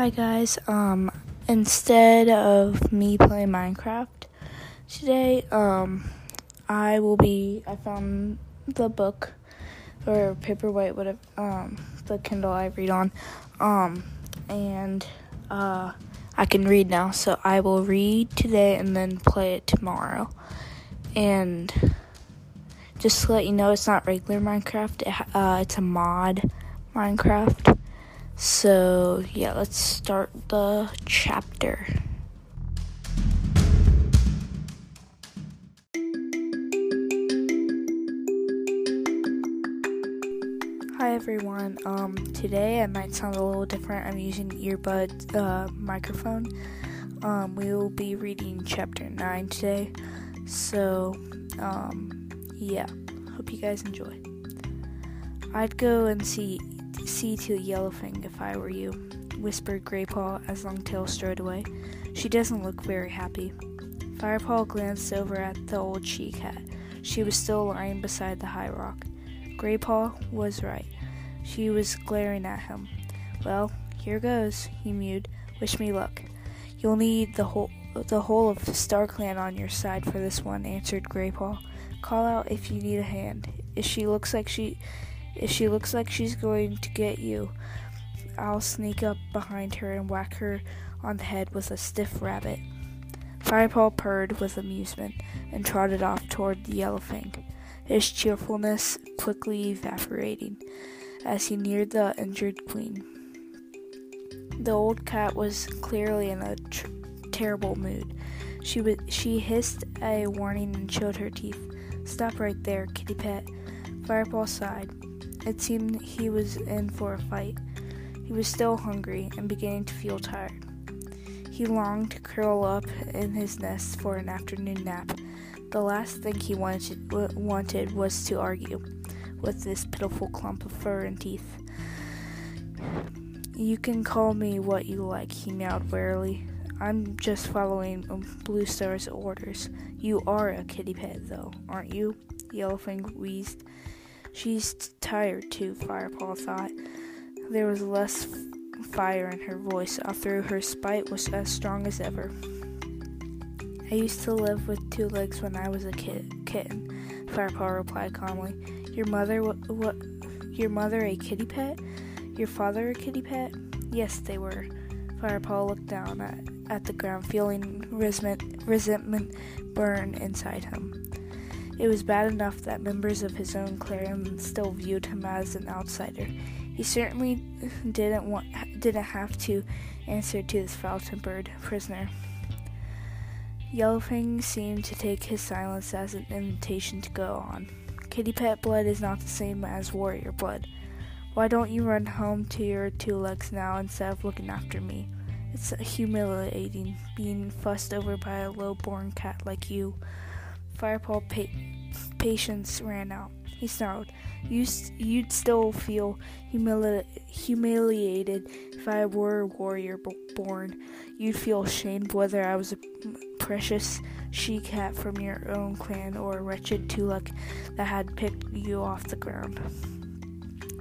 Hi guys. Um instead of me playing Minecraft today, um I will be I found the book or paperwhite whatever um the Kindle I read on. Um and uh I can read now, so I will read today and then play it tomorrow. And just to let you know, it's not regular Minecraft. It, uh, it's a mod Minecraft. So, yeah, let's start the chapter. Hi everyone. Um, today I might sound a little different. I'm using earbud uh, microphone. Um, we will be reading chapter nine today. So, um, yeah. Hope you guys enjoy. I'd go and see see to Yellowfang if I were you, whispered Graypaw as Longtail strode away. She doesn't look very happy. Firepaw glanced over at the old she cat. She was still lying beside the high rock. Graypaw was right. She was glaring at him. Well, here goes, he mewed. Wish me luck. You'll need the whole the whole of StarClan on your side for this one, answered Graypaw. Call out if you need a hand. If she looks like she if she looks like she's going to get you, I'll sneak up behind her and whack her on the head with a stiff rabbit. Firepaw purred with amusement and trotted off toward the Yellowfang his cheerfulness quickly evaporating as he neared the injured queen. The old cat was clearly in a tr- terrible mood. She w- she hissed a warning and showed her teeth. Stop right there, kitty pet. Firepaw sighed. It seemed he was in for a fight. He was still hungry and beginning to feel tired. He longed to curl up in his nest for an afternoon nap the last thing he wanted, wanted was to argue with this pitiful clump of fur and teeth. You can call me what you like, he meowed wearily. I'm just following Blue Star's orders. You are a kitty pet, though, aren't you? Yellowfang wheezed. She's tired, too, Firepaw thought. There was less fire in her voice, although her spite was as strong as ever. I used to live with two legs when I was a kid, kitten, Firepaw replied calmly. Your mother, what, what, your mother a kitty pet? Your father a kitty pet? Yes, they were. Firepaw looked down at, at the ground, feeling resentment, resentment burn inside him. It was bad enough that members of his own clan still viewed him as an outsider. He certainly didn't want, didn't have to answer to this foul-tempered prisoner. Yellowfang seemed to take his silence as an invitation to go on. Kitty pet blood is not the same as warrior blood. Why don't you run home to your two legs now instead of looking after me? It's humiliating being fussed over by a low born cat like you. Firepaw pa- patience ran out. He snarled, you You'd still feel humili- humiliated if I were a warrior b- born. You'd feel ashamed whether I was a precious she cat from your own clan or a wretched tulak that had picked you off the ground.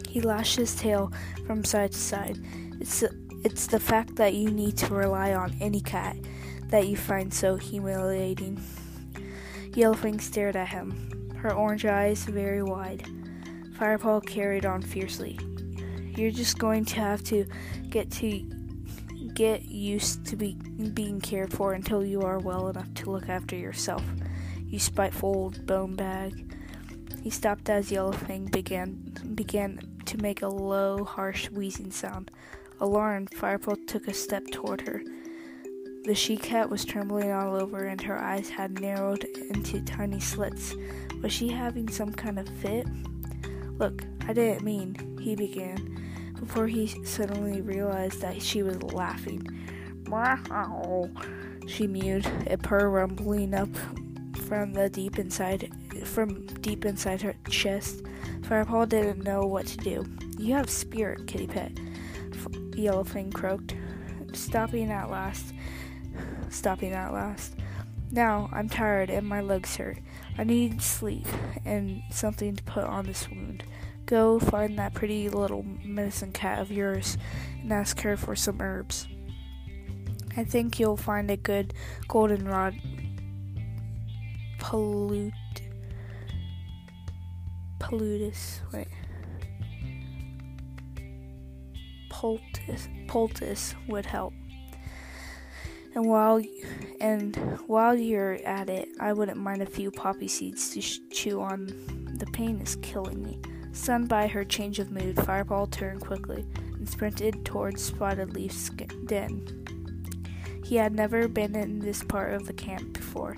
He lashed his tail from side to side. It's it's the fact that you need to rely on any cat that you find so humiliating. Yellowfang stared at him, her orange eyes very wide. Firepaw carried on fiercely. You're just going to have to get to get used to be, being cared for until you are well enough to look after yourself. You spiteful old bone bag. He stopped as Yellowfang began began to make a low, harsh wheezing sound. Alarmed, Firepaw took a step toward her. The she cat was trembling all over, and her eyes had narrowed into tiny slits. Was she having some kind of fit? Look, I didn't mean, he began before he suddenly realized that she was laughing. She mewed, a purr rumbling up from the deep inside from deep inside her chest. Firepaw didn't know what to do. You have spirit, kitty pet. Yellowfang croaked, stopping at last. Stopping at last. Now I'm tired and my legs hurt. I need sleep and something to put on this wound. Go find that pretty little medicine cat of yours and ask her for some herbs. I think you'll find a good goldenrod pollute pollutus wait poultice poultice would help. And while and while you're at it, I wouldn't mind a few poppy seeds to sh- chew on. The pain is killing me. Stunned by her change of mood, Firepaw turned quickly and sprinted towards Spotted Leaf's den. He had never been in this part of the camp before.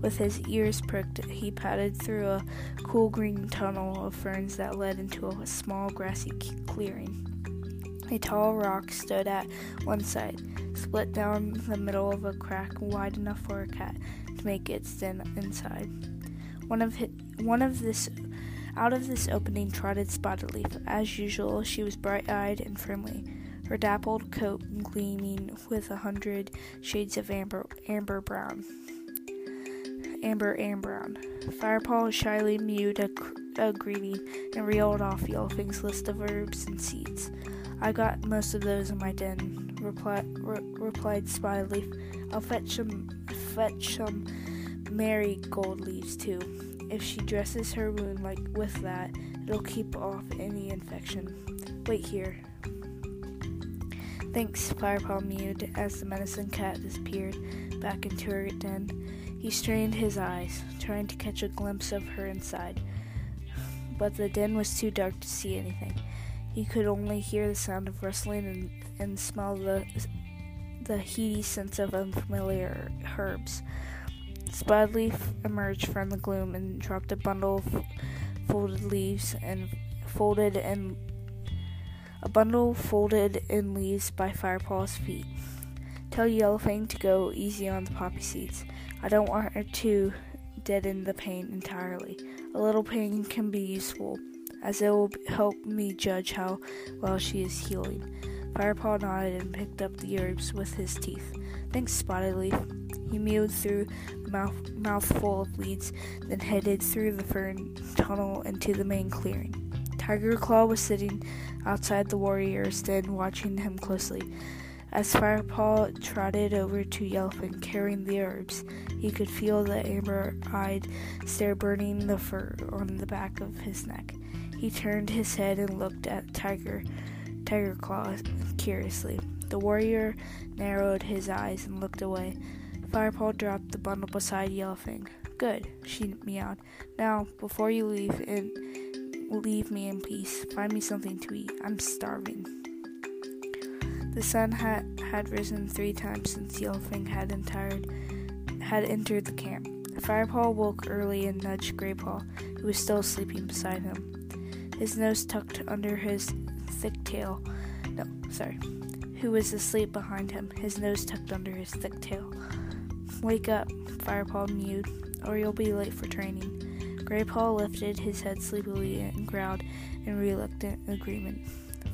With his ears pricked, he padded through a cool green tunnel of ferns that led into a small grassy clearing. A tall rock stood at one side, split down the middle of a crack wide enough for a cat to make its den inside. One of his, one of this out of this opening trotted Spotted Leaf. As usual, she was bright-eyed and friendly, her dappled coat gleaming with a hundred shades of amber amber brown. Amber and brown. Firepaw shyly mewed a, a greeting and reeled off Yellowfang's list of herbs and seeds. I got most of those in my den, repli- re- replied Spotted Leaf. I'll fetch some, fetch some marigold leaves too. If she dresses her wound like with that, it'll keep off any infection. Wait here. Thanks, Firepaw mewed as the medicine cat disappeared back into her den. He strained his eyes, trying to catch a glimpse of her inside, but the den was too dark to see anything. He could only hear the sound of rustling and, and smell the the heady scents of unfamiliar herbs. Spotted Leaf emerged from the gloom and dropped a bundle of folded leaves and folded and a bundle folded in leaves by Firepaw's feet. Tell Yellowfang to go easy on the poppy seeds. I don't want her to deaden the pain entirely. A little pain can be useful, as it will help me judge how well she is healing. Firepaw nodded and picked up the herbs with his teeth. Thanks, Spotted Leaf. He mewed through the mouth, mouthful of weeds, then headed through the fern tunnel into the main clearing. Tiger Claw was sitting outside the warrior's den, watching him closely. As Firepaw trotted over to Yellowfin carrying the herbs, he could feel the amber-eyed stare burning the fur on the back of his neck. He turned his head and looked at Tiger Tiger Claw curiously. The warrior narrowed his eyes and looked away. Firepaw dropped the bundle beside Yellowfang. Good, she meowed. Now, before you leave and leave me in peace, find me something to eat. I'm starving. The sun had, had risen three times since Yellowfang had, entired, had entered the camp. Firepaw woke early and nudged Graypaw, who was still sleeping beside him. His nose tucked under his thick tail. No, sorry. Who was asleep behind him, his nose tucked under his thick tail. Wake up, Firepaw mewed, or you'll be late for training. Graypaw lifted his head sleepily and growled in reluctant agreement.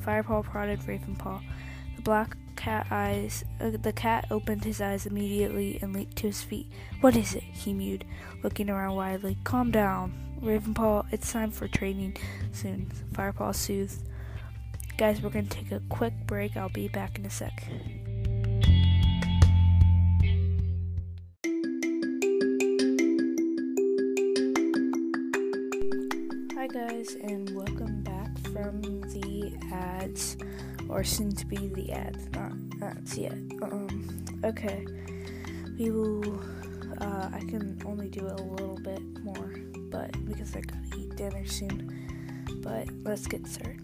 Firepaw prodded Ravenpaw. Black cat eyes. Uh, the cat opened his eyes immediately and leaped to his feet. What is it? he mewed, looking around wildly. Calm down, Ravenpaw. It's time for training soon. Firepaw soothed. Guys, we're gonna take a quick break. I'll be back in a sec. Or soon to be the ads, not ads yet. Um, okay, we will. Uh, I can only do a little bit more, but because I gotta eat dinner soon. But let's get started.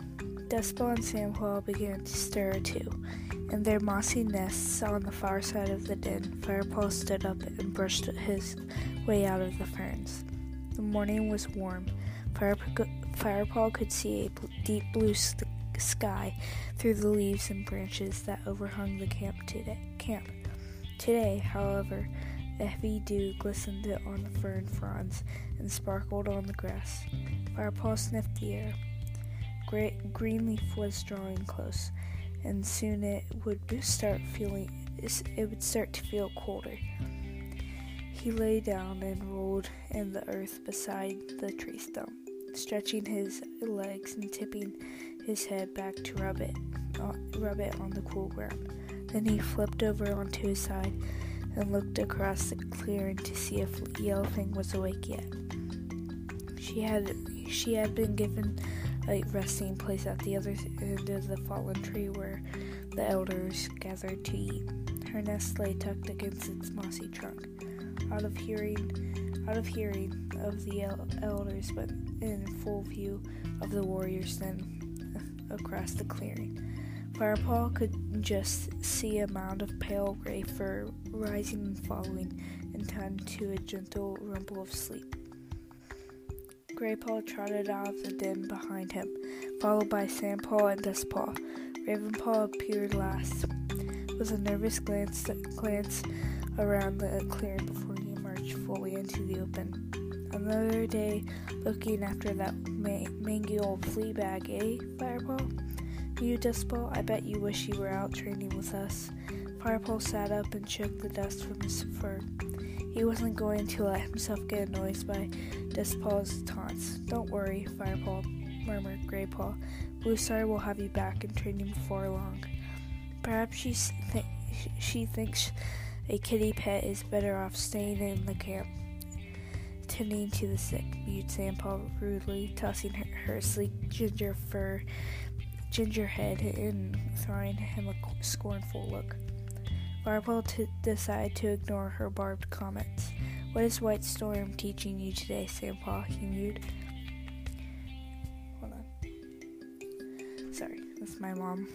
Dustpaw and Sandpaw began to stir too. In their mossy nests on the far side of the den, Firepaw stood up and brushed his way out of the ferns. The morning was warm. Firepaw could see a deep blue sky through the leaves and branches that overhung the camp today. Camp. Today, however, the heavy dew glistened on the fern fronds and sparkled on the grass. Firepaw sniffed the air. Great Greenleaf was drawing close, and soon it would start feeling it would start to feel colder. He lay down and rolled in the earth beside the tree stump. stretching his legs and tipping his head back to rub it, uh, rub it on the cool ground. Then he flipped over onto his side and looked across the clearing to see if Yellowfang was awake yet. She had she had been given a resting place at the other end of the fallen tree where the elders gathered to eat. Her nest lay tucked against its mossy trunk, out of hearing, out of hearing of the el- elders, but in full view of the warriors. Then across the clearing, Firepaw could just see a mound of pale gray fur rising and falling in time to a gentle rumble of sleep. Graypaw trotted out of the den behind him, followed by Sandpaw and Dustpaw. Ravenpaw appeared last, with a nervous glance, glance around the clearing before he emerged fully into the open. Another day looking after that ma- mangy old flea bag, eh, Firepaw? You, Dustpaw, I bet you wish you were out training with us. Firepaw sat up and shook the dust from his fur. He wasn't going to let himself get annoyed by Dustpaw's taunts. Don't worry, Firepaw, murmured Graypaw. Bluestar will have you back in training before long. Perhaps she, th- she thinks a kitty pet is better off staying in the camp, tending to the sick, mewed Sandpaw rudely, tossing her, her sleek ginger fur, ginger head and throwing him a scornful look. Firepaw t- decided to ignore her barbed comments. What is White Storm teaching you today, Sandpaw? he mewed. Hold on. Sorry, that's my mom.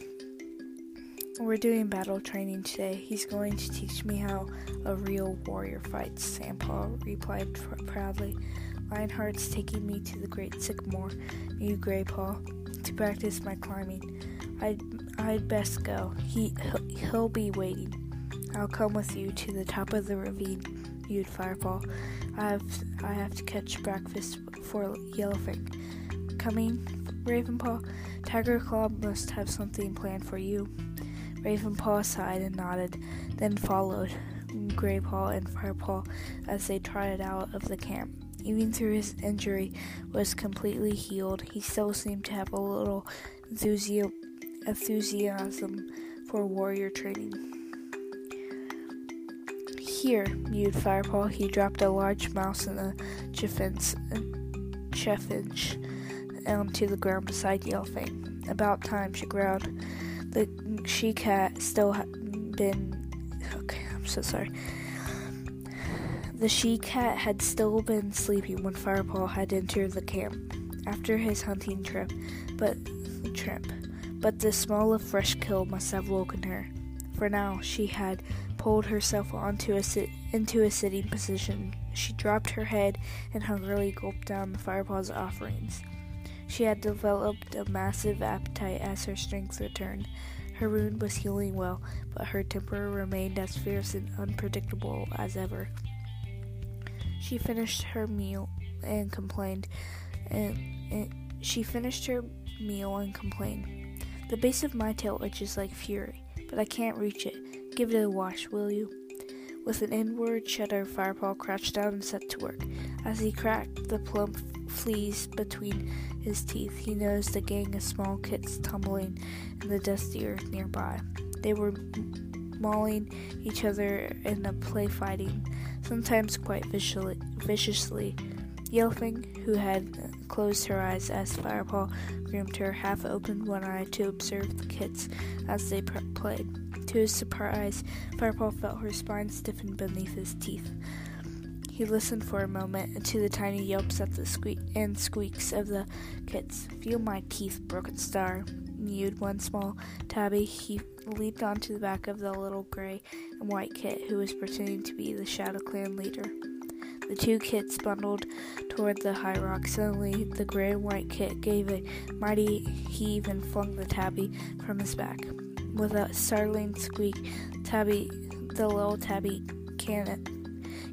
We're doing battle training today. He's going to teach me how a real warrior fights, Sandpaw replied pr- proudly. Lionheart's taking me to the great sycamore, mewed Graypaw, to practice my climbing. I'd, I'd best go. He, he'll, he'll be waiting. I'll come with you to the top of the ravine, mewed Firepaw. I have I have to catch breakfast for Yellowfang. Coming, Ravenpaw. Tiger Claw must have something planned for you. Ravenpaw sighed and nodded, then followed Graypaw and Firepaw as they trotted out of the camp. Even through his injury was completely healed, he still seemed to have a little enthusiasm for warrior training. Here, mewed Firepaw. He dropped a large mouse in a chaffinch, chaffinch onto the ground beside Yellowfang. About time, she growled. The she cat still had been. Okay, I'm so sorry. The she cat had still been sleeping when Firepaw had entered the camp after his hunting trip, but trip. But the smell of fresh kill must have woken her. For now, she had pulled herself onto a sit- into a sitting position. She dropped her head and hungrily gulped down the Firepaw's offerings. She had developed a massive appetite as her strength returned. Her wound was healing well, but her temper remained as fierce and unpredictable as ever. She finished her meal and complained, and, and she finished her meal and complained. The base of my tail itches like fury, but I can't reach it. Give it a wash, will you? With an inward shudder, Firepaw crouched down and set to work. As he cracked the plump fleas between his teeth, he noticed a gang of small kits tumbling in the dusty earth nearby. They were mauling each other in a play fighting, sometimes quite viciously. Yellowfang, who had closed her eyes as Firepaw groomed her, half opened one eye to observe the kits as they played. To his surprise, Firepaw felt her spine stiffen beneath his teeth. He listened for a moment to the tiny yelps at the squeak and squeaks of the kits. Feel my teeth, broken star, mewed one small tabby. He leaped onto the back of the little gray and white kit who was pretending to be the Shadow Clan leader. The two kits bundled toward the high rock. Suddenly, the gray and white kit gave a mighty heave and flung the tabby from his back. With a startling squeak, tabby, the little tabby cannon,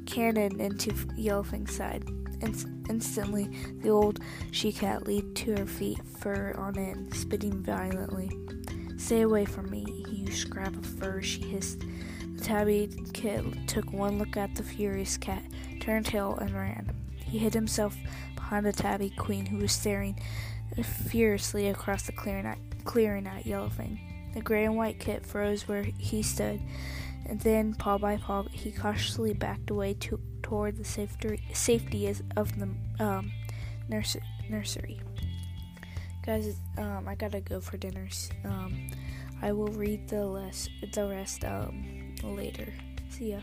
cannoned into Yellowfang's side. In- instantly, the old she cat leaped to her feet, fur on end, spitting violently. Stay away from me, you scrap of fur, she hissed. The tabby kit took one look at the furious cat, turned tail, and ran. He hid himself behind the Tabby Queen, who was staring furiously across the clearing at, clearing at Yellowfang. The gray and white kit froze where he stood, and then, paw by paw, he cautiously backed away to, toward the safety, safety of the um, nurse, nursery. Guys, um, I gotta go for dinner. Um, I will read the, the rest um, later. See ya.